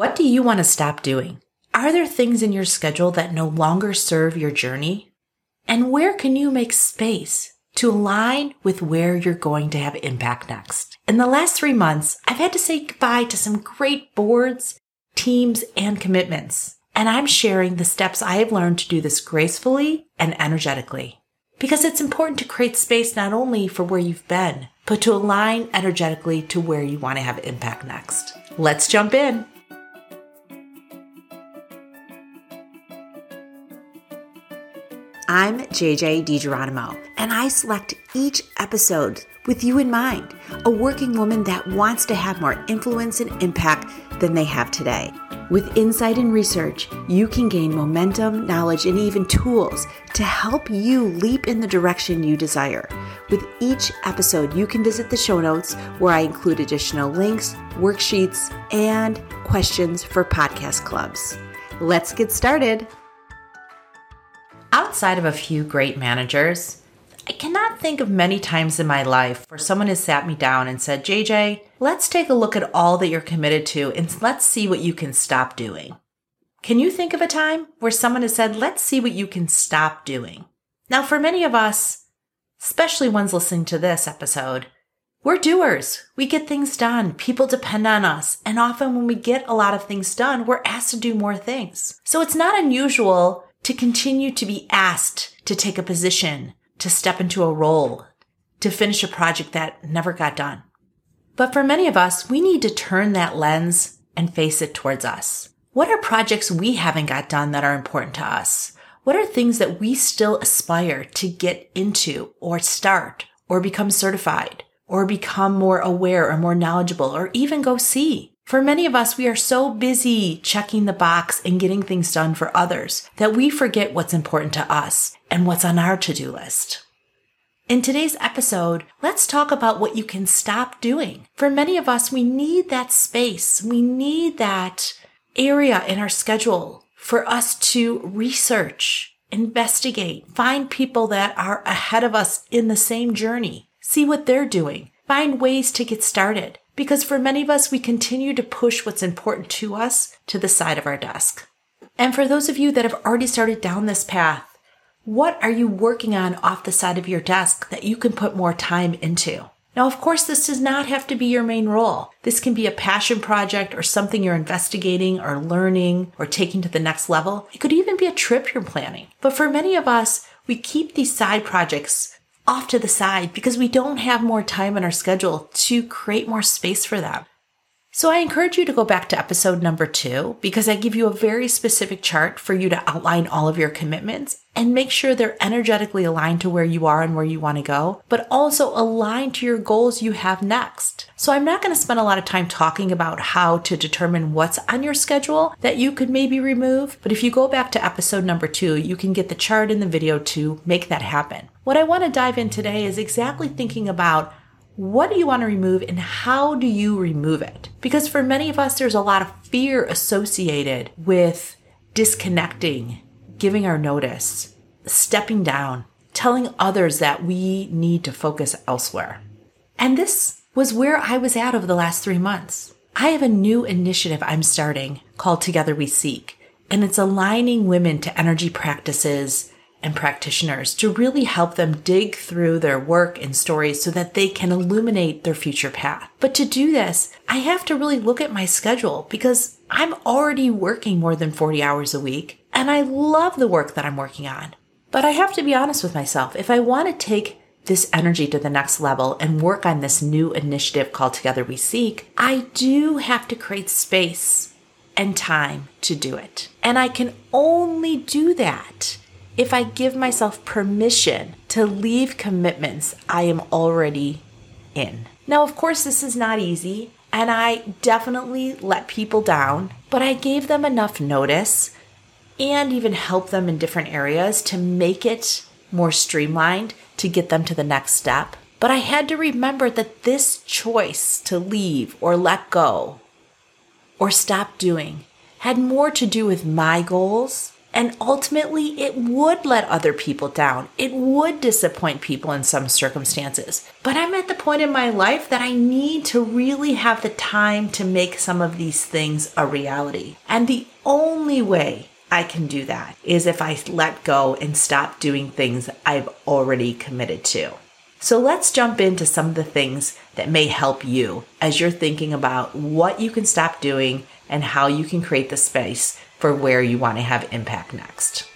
What do you want to stop doing? Are there things in your schedule that no longer serve your journey? And where can you make space to align with where you're going to have impact next? In the last three months, I've had to say goodbye to some great boards, teams, and commitments. And I'm sharing the steps I have learned to do this gracefully and energetically. Because it's important to create space not only for where you've been, but to align energetically to where you want to have impact next. Let's jump in. I'm JJ DiGeronimo, and I select each episode with you in mind a working woman that wants to have more influence and impact than they have today. With insight and research, you can gain momentum, knowledge, and even tools to help you leap in the direction you desire. With each episode, you can visit the show notes where I include additional links, worksheets, and questions for podcast clubs. Let's get started. Outside of a few great managers, I cannot think of many times in my life where someone has sat me down and said, JJ, let's take a look at all that you're committed to and let's see what you can stop doing. Can you think of a time where someone has said, let's see what you can stop doing? Now, for many of us, especially ones listening to this episode, we're doers. We get things done. People depend on us. And often when we get a lot of things done, we're asked to do more things. So it's not unusual to continue to be asked to take a position, to step into a role, to finish a project that never got done. But for many of us, we need to turn that lens and face it towards us. What are projects we haven't got done that are important to us? What are things that we still aspire to get into or start or become certified or become more aware or more knowledgeable or even go see? For many of us, we are so busy checking the box and getting things done for others that we forget what's important to us and what's on our to-do list. In today's episode, let's talk about what you can stop doing. For many of us, we need that space. We need that area in our schedule for us to research, investigate, find people that are ahead of us in the same journey, see what they're doing, find ways to get started, because for many of us, we continue to push what's important to us to the side of our desk. And for those of you that have already started down this path, what are you working on off the side of your desk that you can put more time into? Now, of course, this does not have to be your main role. This can be a passion project or something you're investigating or learning or taking to the next level. It could even be a trip you're planning. But for many of us, we keep these side projects off to the side because we don't have more time in our schedule to create more space for them. So I encourage you to go back to episode number two because I give you a very specific chart for you to outline all of your commitments and make sure they're energetically aligned to where you are and where you want to go, but also aligned to your goals you have next. So I'm not going to spend a lot of time talking about how to determine what's on your schedule that you could maybe remove. But if you go back to episode number two, you can get the chart in the video to make that happen. What I want to dive in today is exactly thinking about what do you want to remove and how do you remove it? Because for many of us, there's a lot of fear associated with disconnecting, giving our notice, stepping down, telling others that we need to focus elsewhere. And this was where I was at over the last three months. I have a new initiative I'm starting called Together We Seek, and it's aligning women to energy practices and practitioners to really help them dig through their work and stories so that they can illuminate their future path. But to do this, I have to really look at my schedule because I'm already working more than 40 hours a week and I love the work that I'm working on. But I have to be honest with myself. If I want to take this energy to the next level and work on this new initiative called Together We Seek, I do have to create space and time to do it. And I can only do that if I give myself permission to leave commitments I am already in. Now, of course, this is not easy, and I definitely let people down, but I gave them enough notice and even helped them in different areas to make it more streamlined to get them to the next step. But I had to remember that this choice to leave or let go or stop doing had more to do with my goals And ultimately, it would let other people down. It would disappoint people in some circumstances. But I'm at the point in my life that I need to really have the time to make some of these things a reality. And the only way I can do that is if I let go and stop doing things I've already committed to. So let's jump into some of the things that may help you as you're thinking about what you can stop doing and how you can create the space for where you want to have impact next.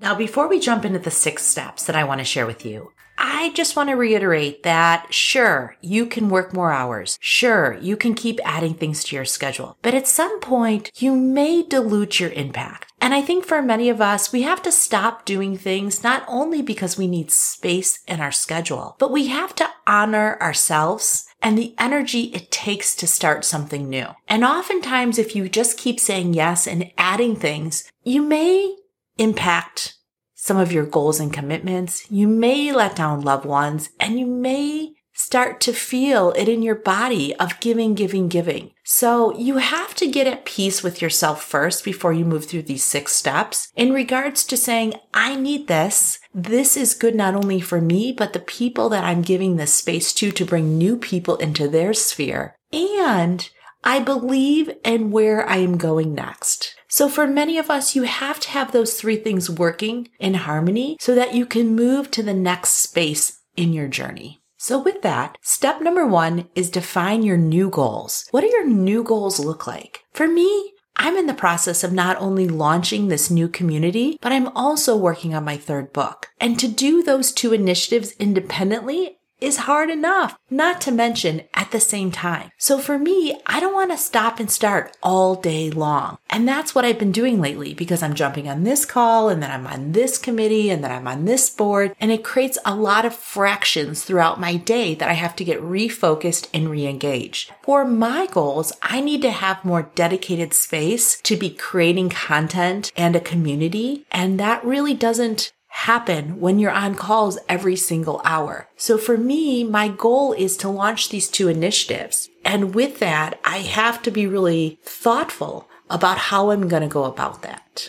Now, before we jump into the six steps that I want to share with you, I just want to reiterate that sure, you can work more hours. Sure, you can keep adding things to your schedule. But at some point, you may dilute your impact. And I think for many of us, we have to stop doing things not only because we need space in our schedule, but we have to honor ourselves and the energy it takes to start something new. And oftentimes, if you just keep saying yes and adding things, you may impact some of your goals and commitments. You may let down loved ones and you may start to feel it in your body of giving, giving, giving. So you have to get at peace with yourself first before you move through these six steps in regards to saying, I need this. This is good not only for me, but the people that I'm giving this space to to bring new people into their sphere. And I believe in where I am going next. So for many of us, you have to have those three things working in harmony so that you can move to the next space in your journey. So with that, step number one is define your new goals. What do your new goals look like? For me, I'm in the process of not only launching this new community, but I'm also working on my third book. And to do those two initiatives independently is hard enough, not to mention at the same time. So for me, I don't want to stop and start all day long. And that's what I've been doing lately because I'm jumping on this call and then I'm on this committee and then I'm on this board. And it creates a lot of fractions throughout my day that I have to get refocused and re-engaged. For my goals, I need to have more dedicated space to be creating content and a community. And that really doesn't happen when you're on calls every single hour. So for me, my goal is to launch these two initiatives. And with that, I have to be really thoughtful about how I'm going to go about that.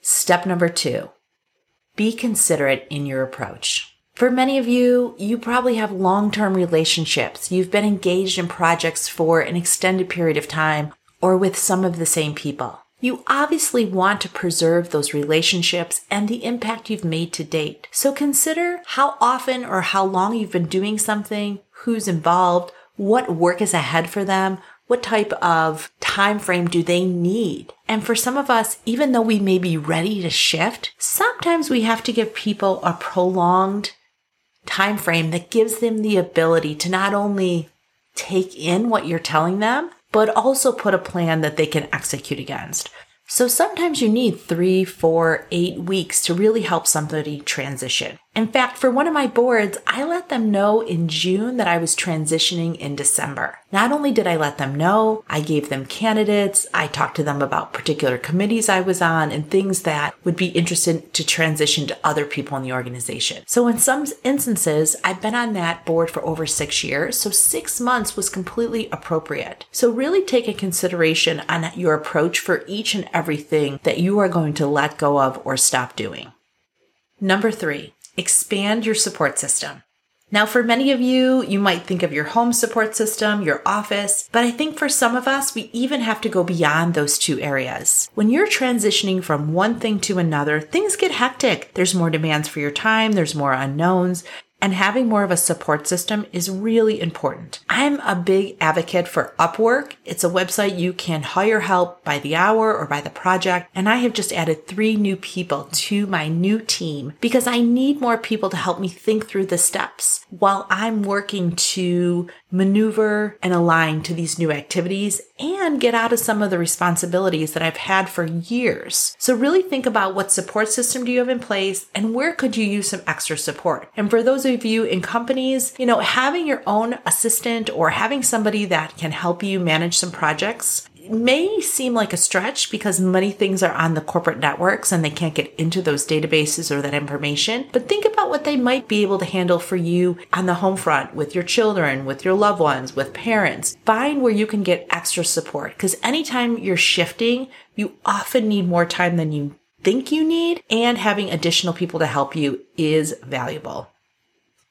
Step number two, be considerate in your approach. For many of you, you probably have long-term relationships. You've been engaged in projects for an extended period of time or with some of the same people. You obviously want to preserve those relationships and the impact you've made to date. So consider how often or how long you've been doing something, who's involved, what work is ahead for them, what type of time frame do they need? And for some of us, even though we may be ready to shift, sometimes we have to give people a prolonged time frame that gives them the ability to not only take in what you're telling them, but also put a plan that they can execute against. So sometimes you need three, four, eight weeks to really help somebody transition. In fact, for one of my boards, I let them know in June that I was transitioning in December. Not only did I let them know, I gave them candidates, I talked to them about particular committees I was on and things that would be interested to transition to other people in the organization. So in some instances, I've been on that board for over six years, so six months was completely appropriate. So really take a consideration on your approach for each and everything that you are going to let go of or stop doing. Number three, expand your support system. Now, for many of you, you might think of your home support system, your office, but I think for some of us, we even have to go beyond those two areas. When you're transitioning from one thing to another, things get hectic. There's more demands for your time, there's more unknowns, and having more of a support system is really important. I'm a big advocate for Upwork. It's a website you can hire help by the hour or by the project. And I have just added three new people to my new team because I need more people to help me think through the steps while I'm working to maneuver and align to these new activities and get out of some of the responsibilities that I've had for years. So really think about what support system do you have in place and where could you use some extra support? And for those of you in companies, you know, having your own assistant or having somebody that can help you manage some projects may seem like a stretch because many things are on the corporate networks and they can't get into those databases or that information. But think about what they might be able to handle for you on the home front with your children, with your loved ones, with parents. Find where you can get extra support because anytime you're shifting, you often need more time than you think you need and having additional people to help you is valuable.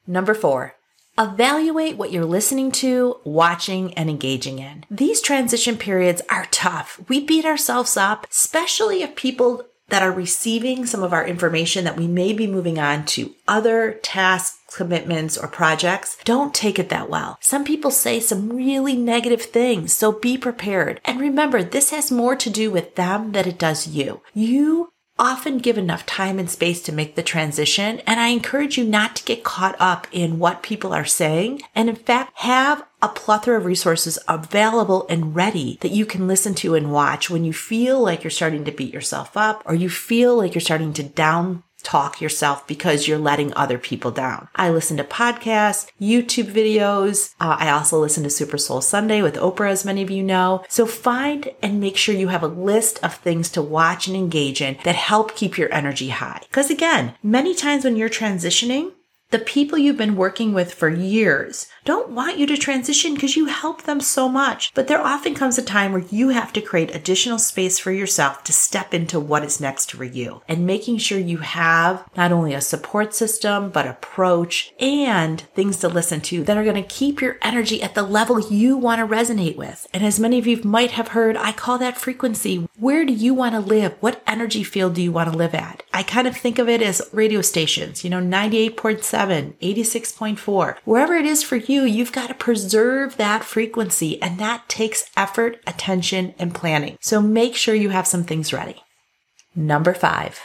Number four, Evaluate what you're listening to, watching, and engaging in. These transition periods are tough. We beat ourselves up, especially if people that are receiving some of our information that we may be moving on to other tasks, commitments, or projects don't take it that well. Some people say some really negative things, so be prepared. And remember, this has more to do with them than it does you. You often give enough time and space to make the transition. And I encourage you not to get caught up in what people are saying. And in fact, have a plethora of resources available and ready that you can listen to and watch when you feel like you're starting to beat yourself up or you feel like you're starting to down talk yourself because you're letting other people down. I listen to podcasts, YouTube videos. Uh, I also listen to Super Soul Sunday with Oprah, as many of you know. So find and make sure you have a list of things to watch and engage in that help keep your energy high. Because again, many times when you're transitioning, the people you've been working with for years don't want you to transition because you help them so much. But there often comes a time where you have to create additional space for yourself to step into what is next for you and making sure you have not only a support system, but approach and things to listen to that are going to keep your energy at the level you want to resonate with. And as many of you might have heard, I call that frequency. Where do you want to live? What energy field do you want to live at? I kind of think of it as radio stations, you know, 98.7, 86.4, wherever it is for you you, you've got to preserve that frequency and that takes effort, attention, and planning. So make sure you have some things ready. Number five,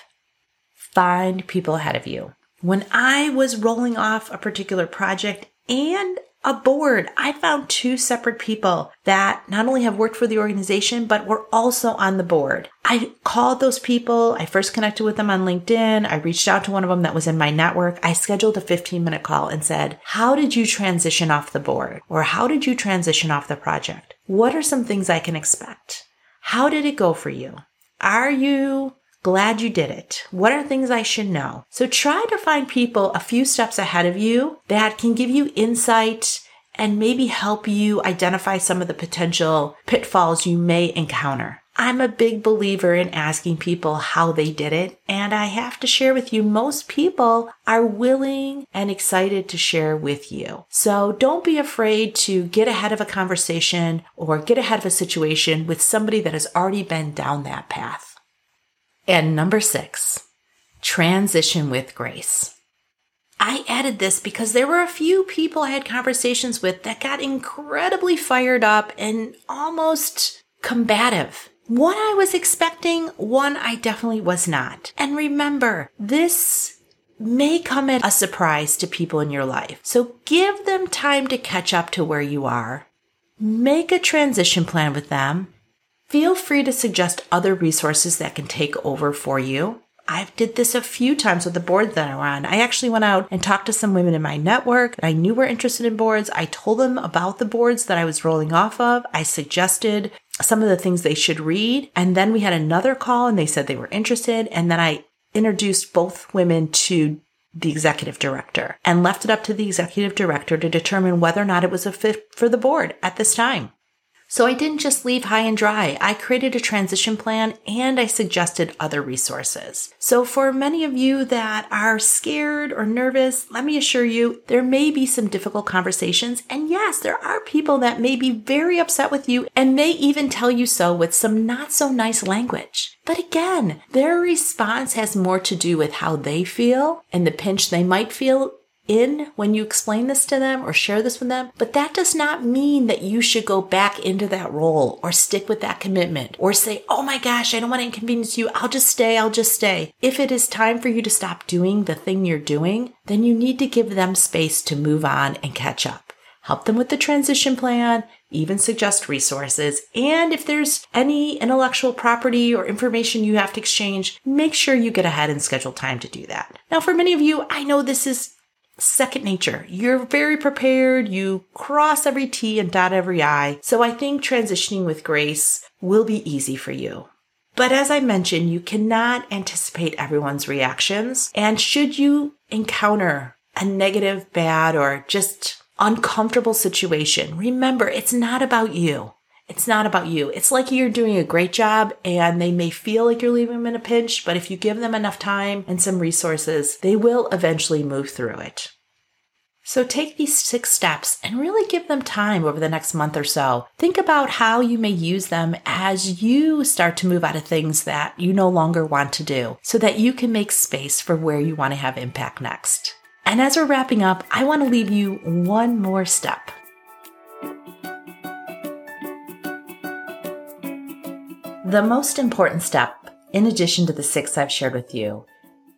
find people ahead of you. When I was rolling off a particular project and a board. I found two separate people that not only have worked for the organization, but were also on the board. I called those people. I first connected with them on LinkedIn. I reached out to one of them that was in my network. I scheduled a 15 minute call and said, how did you transition off the board? Or how did you transition off the project? What are some things I can expect? How did it go for you? Are you Glad you did it. What are things I should know? So try to find people a few steps ahead of you that can give you insight and maybe help you identify some of the potential pitfalls you may encounter. I'm a big believer in asking people how they did it. And I have to share with you, most people are willing and excited to share with you. So don't be afraid to get ahead of a conversation or get ahead of a situation with somebody that has already been down that path. And number six, transition with grace. I added this because there were a few people I had conversations with that got incredibly fired up and almost combative. One I was expecting, one I definitely was not. And remember, this may come as a surprise to people in your life. So give them time to catch up to where you are. Make a transition plan with them Feel free to suggest other resources that can take over for you. I did this a few times with the board that I'm on. I actually went out and talked to some women in my network that I knew were interested in boards. I told them about the boards that I was rolling off of. I suggested some of the things they should read. And then we had another call and they said they were interested. And then I introduced both women to the executive director and left it up to the executive director to determine whether or not it was a fit for the board at this time. So I didn't just leave high and dry. I created a transition plan and I suggested other resources. So for many of you that are scared or nervous, let me assure you, there may be some difficult conversations. And yes, there are people that may be very upset with you and may even tell you so with some not so nice language. But again, their response has more to do with how they feel and the pinch they might feel in when you explain this to them or share this with them, but that does not mean that you should go back into that role or stick with that commitment or say, oh my gosh, I don't want to inconvenience you. I'll just stay. I'll just stay. If it is time for you to stop doing the thing you're doing, then you need to give them space to move on and catch up. Help them with the transition plan, even suggest resources. And if there's any intellectual property or information you have to exchange, make sure you get ahead and schedule time to do that. Now, for many of you, I know this is second nature. You're very prepared. You cross every T and dot every I. So I think transitioning with grace will be easy for you. But as I mentioned, you cannot anticipate everyone's reactions. And should you encounter a negative, bad, or just uncomfortable situation, remember it's not about you. It's not about you. It's like you're doing a great job and they may feel like you're leaving them in a pinch, but if you give them enough time and some resources, they will eventually move through it. So take these six steps and really give them time over the next month or so. Think about how you may use them as you start to move out of things that you no longer want to do so that you can make space for where you want to have impact next. And as we're wrapping up, I want to leave you one more step. The most important step, in addition to the six I've shared with you,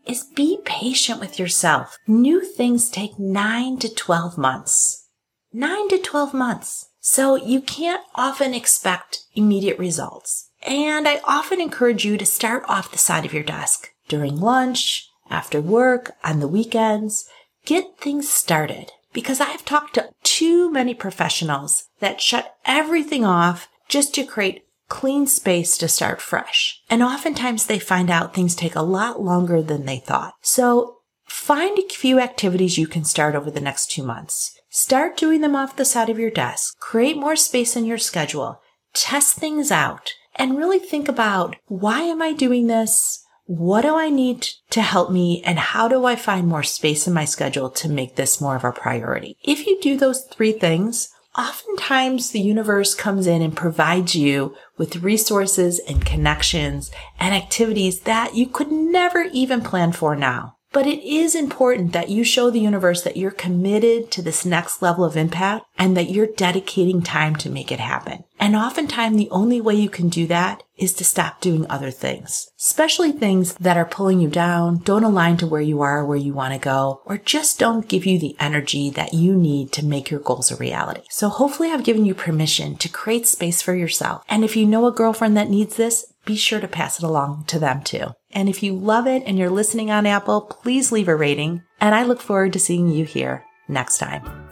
is be patient with yourself. New things take nine to 12 months. Nine to 12 months. So you can't often expect immediate results. And I often encourage you to start off the side of your desk during lunch, after work, on the weekends. Get things started because I've talked to too many professionals that shut everything off just to create clean space to start fresh. And oftentimes they find out things take a lot longer than they thought. So find a few activities you can start over the next two months. Start doing them off the side of your desk. Create more space in your schedule. Test things out and really think about why am I doing this? What do I need to help me? And how do I find more space in my schedule to make this more of a priority? If you do those three things, oftentimes the universe comes in and provides you with resources and connections and activities that you could never even plan for now. But it is important that you show the universe that you're committed to this next level of impact and that you're dedicating time to make it happen. And oftentimes the only way you can do that is to stop doing other things, especially things that are pulling you down, don't align to where you are, where you want to go, or just don't give you the energy that you need to make your goals a reality. So hopefully I've given you permission to create space for yourself. And if you know a girlfriend that needs this, be sure to pass it along to them too. And if you love it and you're listening on Apple, please leave a rating. And I look forward to seeing you here next time.